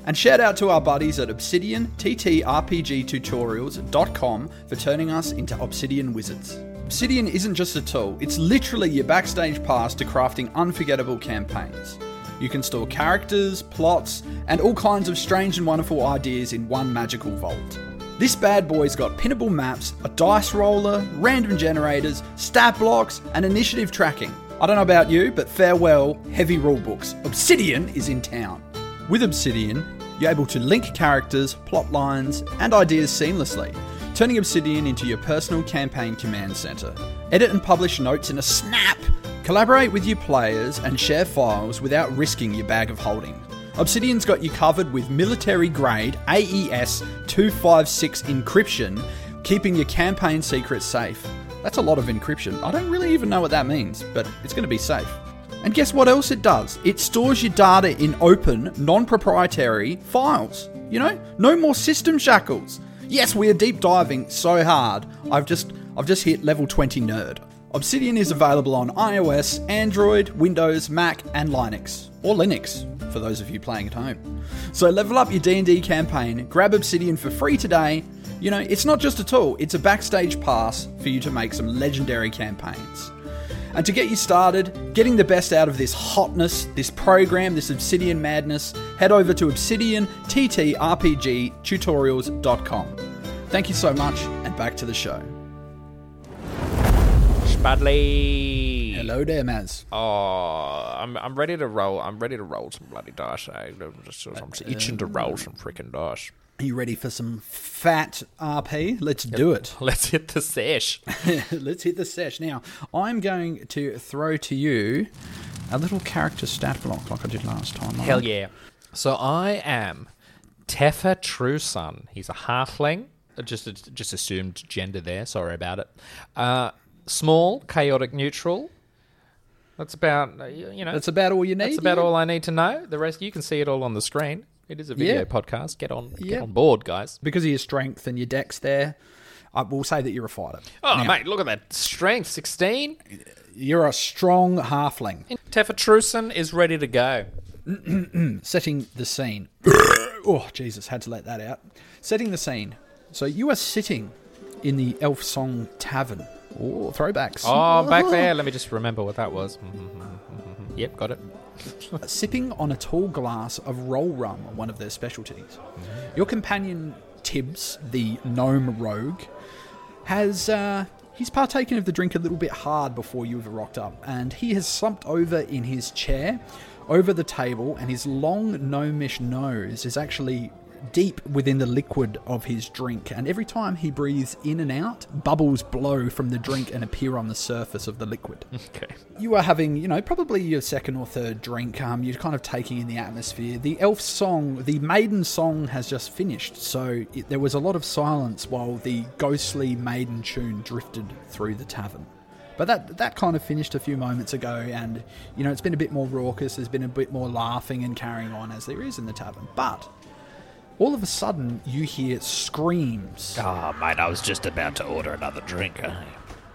And shout out to our buddies at Obsidian TTRPGtutorials.com for turning us into Obsidian wizards. Obsidian isn't just a tool, it's literally your backstage pass to crafting unforgettable campaigns. You can store characters, plots, and all kinds of strange and wonderful ideas in one magical vault. This bad boy's got pinnable maps, a dice roller, random generators, stat blocks, and initiative tracking. I don't know about you, but farewell, heavy rulebooks. Obsidian is in town. With Obsidian, you're able to link characters, plot lines, and ideas seamlessly, turning Obsidian into your personal campaign command center. Edit and publish notes in a snap. Collaborate with your players and share files without risking your bag of holding. Obsidian's got you covered with military grade AES 256 encryption, keeping your campaign secrets safe. That's a lot of encryption. I don't really even know what that means, but it's going to be safe. And guess what else it does? It stores your data in open, non proprietary files. You know, no more system shackles. Yes, we are deep diving so hard. I've just I've just hit level 20 nerd. Obsidian is available on iOS, Android, Windows, Mac, and Linux, or Linux for those of you playing at home. So level up your D&D campaign, grab Obsidian for free today. You know, it's not just a tool, it's a backstage pass for you to make some legendary campaigns. And to get you started, getting the best out of this hotness, this program, this Obsidian madness, head over to obsidianttrpgtutorials.com. Thank you so much, and back to the show. Spadley. Hello there, Maz. Oh, I'm I'm ready to roll. I'm ready to roll some bloody dice. eh? I'm just I'm just itching to roll some freaking dice. You ready for some fat RP? Let's do it. Let's hit the sesh. Let's hit the sesh. Now, I'm going to throw to you a little character stat block like I did last time. Hell yeah. So I am Tefa Trueson. He's a halfling. Uh, Just just assumed gender there. Sorry about it. Uh, small, chaotic, neutral. That's about uh, you know. That's about all you need. That's about yeah? all I need to know. The rest you can see it all on the screen. It is a video Yeah. podcast. Get on Yeah. get on board, guys. Because of your strength and your dex there, I will say that you're a fighter. Oh Now, mate, look at that strength, sixteen. You're a strong halfling. Tefa Trueson is ready to go. Setting the scene. oh, Jesus, had to let that out. Setting the scene. So you are sitting in the Elfsong Tavern. Oh, throwbacks. Oh, back there. Let me just remember what that was. yep, got it. Sipping on a tall glass of roll rum, one of their specialties. Your companion Tibbs, the gnome rogue, has uh, he's partaken of the drink a little bit hard before you've rocked up, and he has slumped over in his chair, over the table, and his long gnomish nose is actually deep within the liquid of his drink, and every time he breathes in and out, bubbles blow from the drink and appear on the surface of the liquid Okay. you are having, you know, probably your second or third drink. Um, you're kind of taking in the atmosphere. The elf song, the maiden song, has just finished, so it, there was a lot of silence while the ghostly maiden tune drifted through the tavern. But that that kind of finished a few moments ago, and you know it's been a bit more raucous. There's been a bit more laughing and carrying on as there is in the tavern. But all of a sudden, you hear screams. Oh, mate, I was just about to order another drink. eh?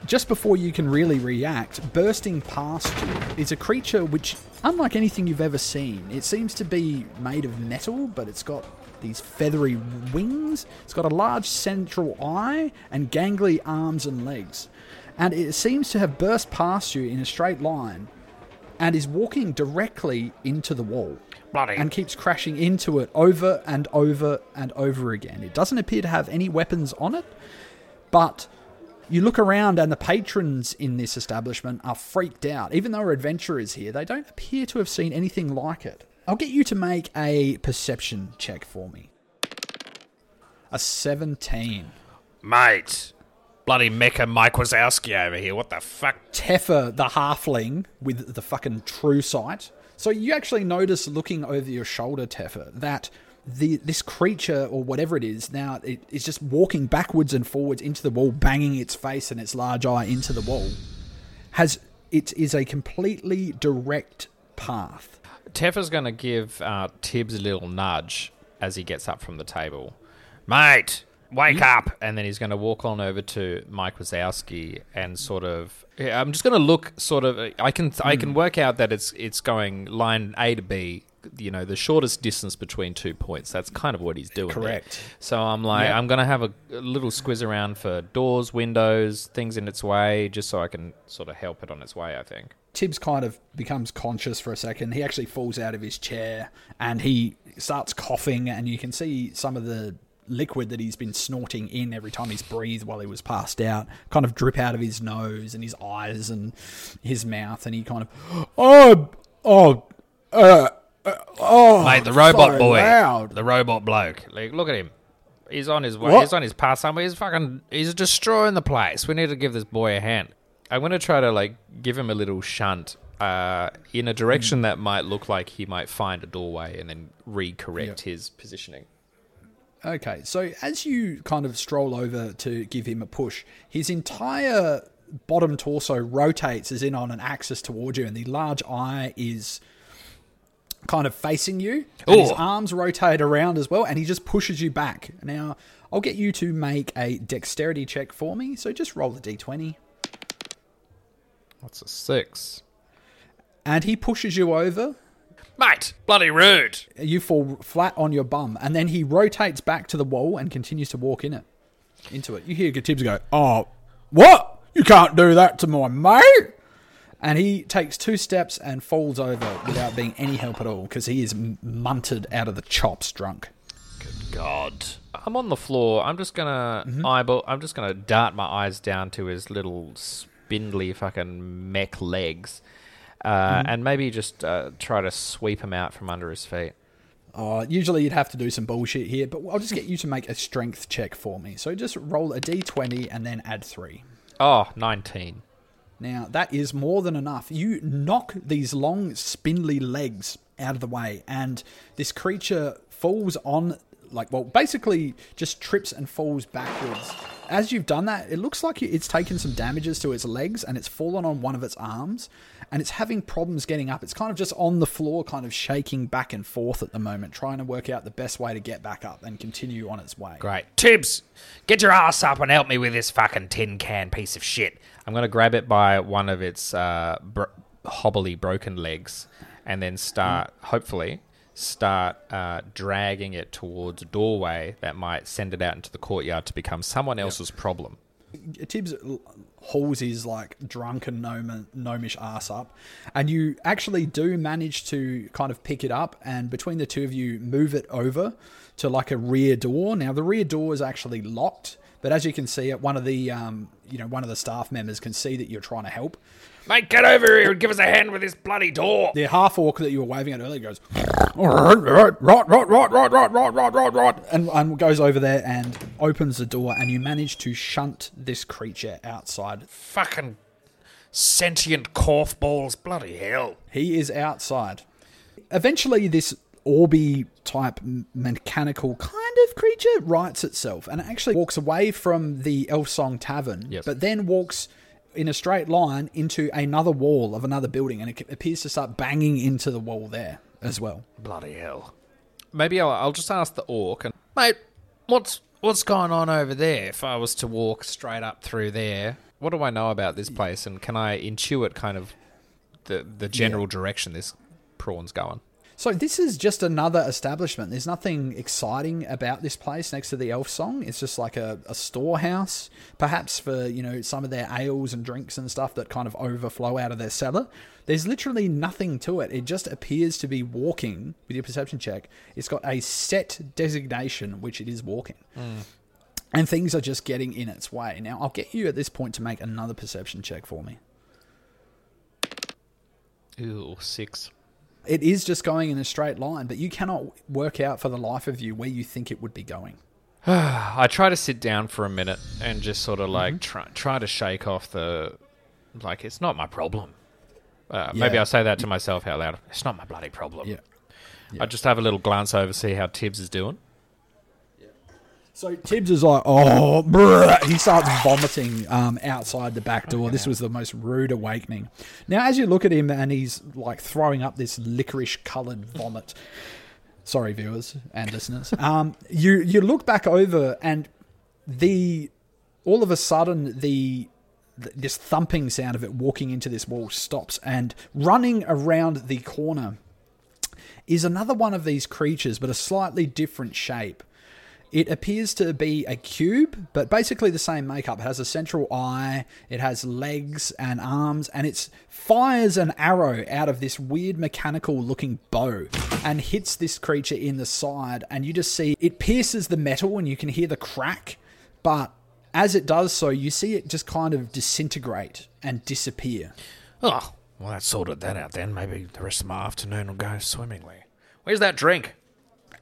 just before you can really react, bursting past you is a creature which, unlike anything you've ever seen, it seems to be made of metal, but it's got these feathery wings. It's got a large central eye and gangly arms and legs. And it seems to have burst past you in a straight line and is walking directly into the wall Bloody. and keeps crashing into it over and over and over again. It doesn't appear to have any weapons on it, but you look around and the patrons in this establishment are freaked out. Even though we're adventurers here, they don't appear to have seen anything like it. I'll get you to make a perception check for me. A 17. Mate. Bloody Mecha Mike Wazowski over here. What the fuck? Teffer the halfling with the fucking true sight. So you actually notice looking over your shoulder, Teffer, that the this creature or whatever it is now it is just walking backwards and forwards into the wall, banging its face and its large eye into the wall. Has it is a completely direct path. Tefa's going to give uh, Tibbs a little nudge as he gets up from the table. Mate, wake up. And then he's going to walk on over to Mike Wazowski and sort of. yeah, I'm just going to look sort of. I can I can hmm. work out that it's it's going line A to B, you know the shortest distance between two points. That's kind of what he's doing. there. Correct. So I'm like, Yeah. I'm gonna have a, a little squiz around for doors, windows, things in its way, just so I can sort of help it on its way. I think. Tibbs kind of becomes conscious for a second. He actually falls out of his chair and he starts coughing, and you can see some of the liquid that he's been snorting in every time he's breathed while he was passed out kind of drip out of his nose and his eyes and his mouth, and he kind of, oh, oh, uh, uh, oh, Mate, the robot so boy, loud. the robot bloke. Like, look at him. He's on his way. What? He's on his path somewhere. He's fucking. He's destroying the place. We need to give this boy a hand. I'm gonna try to like give him a little shunt uh, in a direction that might look like he might find a doorway and then recorrect his positioning. Okay, so as you kind of stroll over to give him a push, his entire bottom torso rotates as in on an axis towards you, and the large eye is kind of facing you. And his arms rotate around as well, and he just pushes you back. Now, I'll get you to make a dexterity check for me, so just roll the d20. That's a six. And he pushes you over, Mate, bloody rude. you fall flat on your bum, and then he rotates back to the wall and continues to walk in it, into it. You hear Tibbs go, "Oh, what? You can't do that to my mate!" And he takes two steps and falls over without being any help at all because he is m- munted out of the chops, drunk. Good God. I'm on the floor. I'm just gonna mm-hmm. eyeball. I'm just gonna dart my eyes down to his little spindly fucking mech legs, uh, and maybe just uh, try to sweep him out from under his feet. Uh, usually you'd have to do some bullshit here, but I'll just get you to make a strength check for me. So just roll a d20 and then add three. Oh, 19. Now, that is more than enough. You knock these long, spindly legs out of the way, and this creature falls on, like, well, basically just trips and falls backwards. As you've done that, it looks like it's taken some damages to its legs and it's fallen on one of its arms, and it's having problems getting up. It's kind of just on the floor, kind of shaking back and forth at the moment, trying to work out the best way to get back up and continue on its way. Great. Tibbs, get your ass up and help me with this fucking tin can piece of shit. I'm gonna grab it by one of its uh, bro- hobbly broken legs, and then start, hopefully, start uh, dragging it towards a doorway that might send it out into the courtyard to become someone else's problem. Tibbs hauls his like drunken gnome, gnomish ass up, and you actually do manage to kind of pick it up, and between the two of you, move it over to like a rear door. Now the rear door is actually locked, but as you can see, it one of the um, you know one of the staff members can see that you're trying to help. Mate, get over here and give us a hand with this bloody door. The half orc that you were waving at earlier goes, all right, right, right, right, right, right, right, right, right, right, right, and, and goes over there and opens the door, and you manage to shunt this creature outside Fucking sentient corf balls. Bloody hell. He is outside. Eventually, this Orby type mechanical kind of creature rights itself and actually walks away from the Elfsong Tavern, Yes. but then walks in a straight line into another wall of another building and it appears to start banging into the wall there as well. Bloody hell. Maybe I'll, I'll just ask the orc and Mate, what's what's going on over there? If I was to walk straight up through there, what do I know about this place, and can I intuit kind of the the general direction this prawn's going? So this is just another establishment. There's nothing exciting about this place next to the Elfsong. It's just like a, a storehouse, perhaps for you know some of their ales and drinks and stuff that kind of overflow out of their cellar. There's literally nothing to it. It just appears to be walking with your perception check. It's got a set designation which it is walking. Hmm. And things are just getting in its way. Now, I'll get you at this point to make another perception check for me. Ooh, six. It is just going in a straight line, but you cannot work out for the life of you where you think it would be going. I try to sit down for a minute and just sort of like Mm-hmm. try try to shake off the like it's not my problem. Uh, Maybe I'll say that to myself out loud. It's not my bloody problem. Yeah. I just have a little glance over, see how Tibbs is doing. So Tibbs is like, oh, bruh. he starts vomiting um, outside the back door. This was the most rude awakening. Now, as you look at him and he's like throwing up this licorice coloured vomit. Sorry, viewers and listeners. Um, you you look back over and the all of a sudden the this thumping sound of it walking into this wall stops and running around the corner is another one of these creatures, but a slightly different shape. It appears to be a cube, but basically the same makeup. It has a central eye, it has legs and arms, and it fires an arrow out of this weird mechanical looking bow and hits this creature in the side. And you just see it pierces the metal and you can hear the crack, but as it does so, you see it just kind of disintegrate and disappear. Oh, well, that sorted that out then. Maybe the rest of my afternoon will go swimmingly. Where's that drink?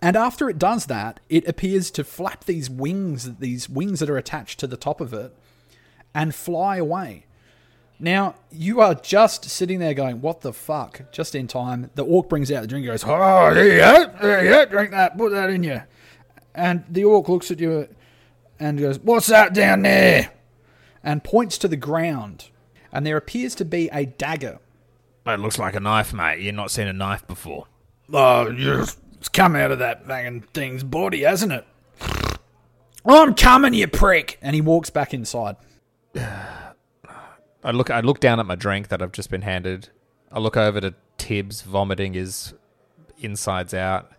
And after it does that, it appears to flap these wings, these wings that are attached to the top of it, and fly away. Now, you are just sitting there going, What the fuck? Just in time, the orc brings out the drink and goes, Oh, there you go, there you go, drink that, put that in you. And the orc looks at you and goes, What's that down there? And points to the ground. And there appears to be a dagger. It looks like a knife, mate. You've not seen a knife before. Oh, yes. It's come out of that fucking thing's body, hasn't it? I'm coming, you prick! And he walks back inside. I look I look down at my drink that I've just been handed. I look over to Tibbs vomiting his insides out.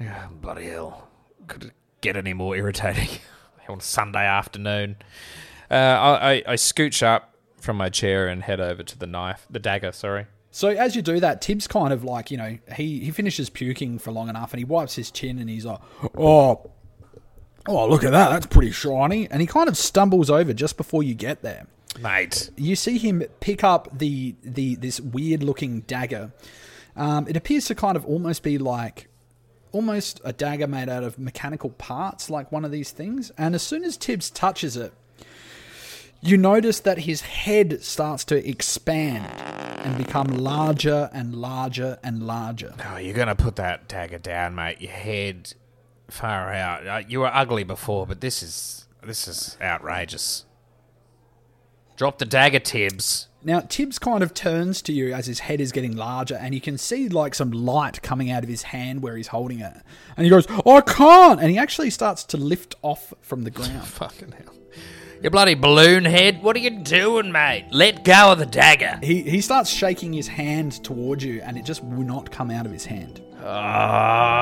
Ah, bloody hell. Could it get any more irritating on Sunday afternoon? Uh, I, I, I scooch up from my chair and head over to the knife, the dagger, sorry. So as you do that, Tibbs kind of like, you know, he, he finishes puking for long enough and he wipes his chin and he's like, oh, oh, look at that. That's pretty shiny. And he kind of stumbles over just before you get there. Mate. You see him pick up the, the this weird looking dagger. Um, it appears to kind of almost be like almost a dagger made out of mechanical parts, like one of these things. And as soon as Tibbs touches it, you notice that his head starts to expand and become larger and larger and larger. Oh, you're going to put that dagger down, mate. Your head far out. Uh, you were ugly before, but this is this is outrageous. Drop the dagger, Tibbs. Now, Tibbs kind of turns to you as his head is getting larger, and you can see like some light coming out of his hand where he's holding it. And he goes, I can't! And he actually starts to lift off from the ground. Fucking hell. You bloody balloon head. What are you doing, mate? Let go of the dagger. He, he starts shaking his hand towards you, and it just will not come out of his hand. Ah.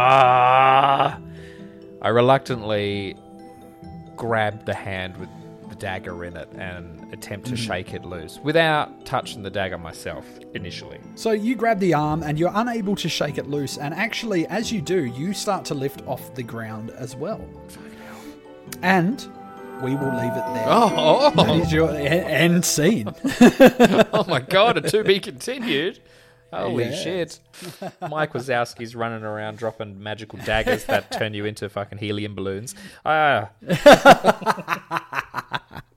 I reluctantly grab the hand with the dagger in it and attempt to shake it loose without touching the dagger myself initially. So you grab the arm, and you're unable to shake it loose. And actually, as you do, you start to lift off the ground as well. And we will leave it there. Oh, That is your end scene. oh my god, a to be continued. Holy Yeah. shit. Mike Wazowski's running around dropping magical daggers that turn you into fucking helium balloons. Ah,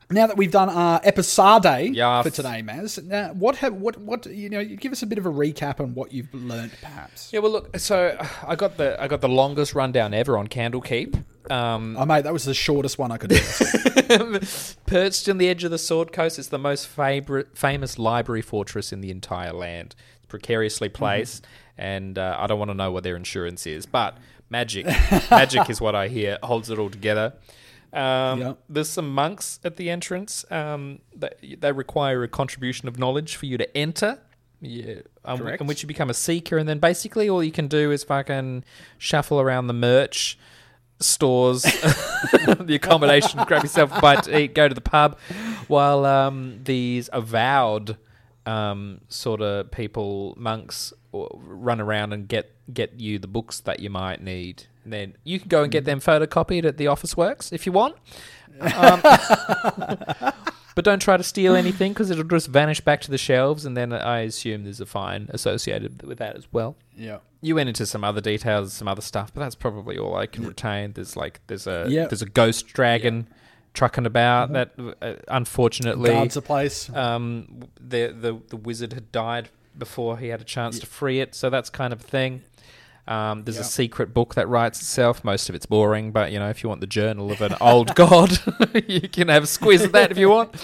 Now that we've done our episode Yes. for today, Maz, now what have what what you know? Give us a bit of a recap on what you've learnt, perhaps. yeah, well look, so I got the I got the longest rundown ever on Candlekeep. Um, Oh, mate, that was the shortest one I could do. Perched on the edge of the Sword Coast, it's the most favorite, famous library fortress in the entire land. It's precariously placed, and uh, I don't want to know what their insurance is, but magic, magic is what I hear holds it all together. Um, Yep. There's some monks at the entrance. Um, they, they require a contribution of knowledge for you to enter. Yeah, um, in which you become a seeker, and then basically all you can do is fucking shuffle around the merch stores, the accommodation, grab yourself a bite to eat, go to the pub, while um, these avowed um, sort of people, monks, run around and get get you the books that you might need. And then you can go and get them photocopied at the Officeworks if you want. Um, but don't try to steal anything because it'll just vanish back to the shelves, and then I assume there's a fine associated with that as well yeah. You went into some other details, some other stuff, but that's probably all I can retain. There's like there's a Yeah. there's a ghost dragon trucking about that uh, unfortunately Guards a place. um the the the wizard had died before he had a chance to free it, so that's kind of a thing. Um, there's a secret book that writes itself. Most of it's boring, but you know, if you want the journal of an old god, you can have a squeeze of that if you want.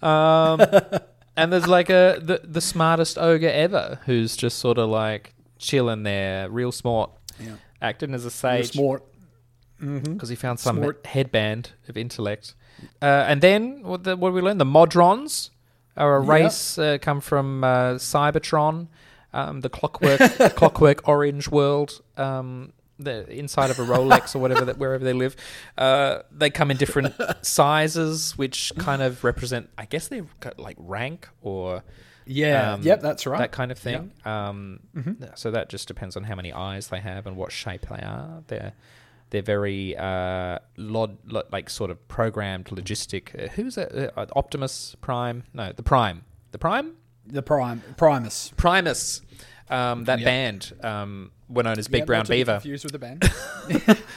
Um, and there's like a the, the smartest ogre ever, who's just sort of like chilling there, real smart, Yeah. acting as a You're sage smart. because he found some Smart. headband of intellect. Uh, and then what, the, what did we learn? The Modrons are a Yeah. race uh, come from uh, Cybertron. um, the clockwork clockwork orange world. Um, the inside of a Rolex or whatever that wherever they live, uh, they come in different sizes, which kind of represent, I guess, they've got like rank or Yeah. um, yep, that's right. that kind of thing. Um, So that just depends on how many eyes they have and what shape they are. They're they're very uh, lod, lo- like sort of programmed logistic. Uh, who's that? Uh, Optimus Prime? No, the Prime. The Prime. The prime Primus. Primus. Um, that Yep. band um, were known as Big Yeah, Brown to be Beaver. Confused with the band.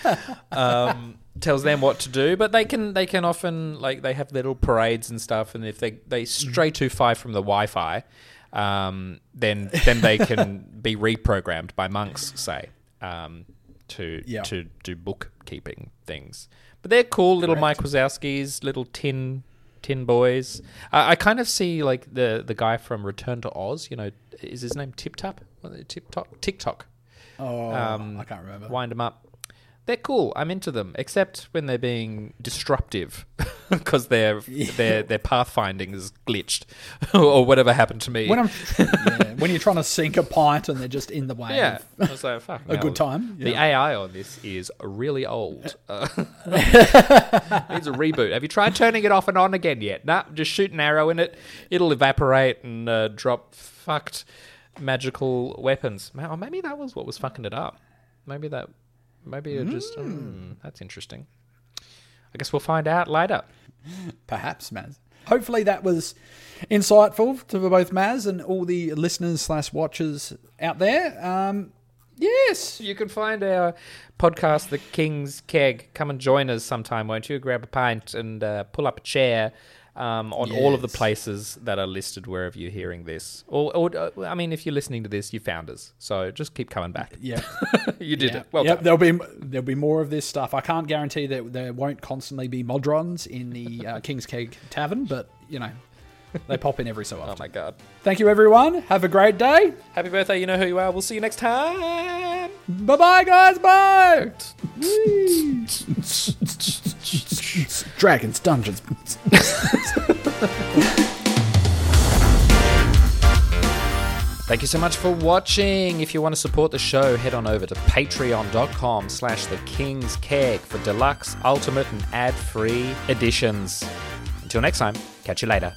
um, tells them what to do, but they can they can often like they have little parades and stuff, and if they they stray too far from the Wi-Fi, um, then then they can be reprogrammed by monks, say, um, to Yeah. to do bookkeeping things. But they're cool little Mike Wazowskis, little tin tin boys. Uh, I kind of see like the the guy from Return to Oz. You know, is his name Tip Top? Tip Top TikTok. Oh, Um, I can't remember. Wind him up. They're cool. I'm into them, except when they're being disruptive because their their their pathfinding is glitched or whatever happened to me. When I'm, yeah, when you're trying to sink a pint and they're just in the way. yeah, of I was like, fuck. A no. good time. The Yeah. AI on this is really old. Uh, needs a reboot. Have you tried turning it off and on again yet? Nah, just shoot an arrow in it. It'll evaporate and uh, drop fucked magical weapons. Or maybe that was what was fucking it up. Maybe that. Maybe it just. Mm, that's interesting. I guess we'll find out later. Perhaps, Maz. Hopefully that was insightful to both Maz and all the listeners slash watchers out there. Um, yes. You can find our podcast, The King's Keg. Come and join us sometime, won't you? Grab a pint and uh, pull up a chair um, on all of the places that are listed wherever you're hearing this. Or, or uh, I mean, if you're listening to this, you found us. So just keep coming back. Yeah. you did Yeah. it. Well yep, done. there'll be there'll be more of this stuff. I can't guarantee that there won't constantly be modrons in the uh, King's Keg Tavern, but you know, they pop in every so often. Oh my god. Thank you, everyone. Have a great day. Happy birthday. You know who you are. We'll see you next time. Bye bye, guys. Bye. Dragons, dungeons. Thank you so much for watching. If you want to support the show, head on over to patreon.com slash the King's Keg for deluxe, ultimate, and ad-free editions. Until next time, catch you later.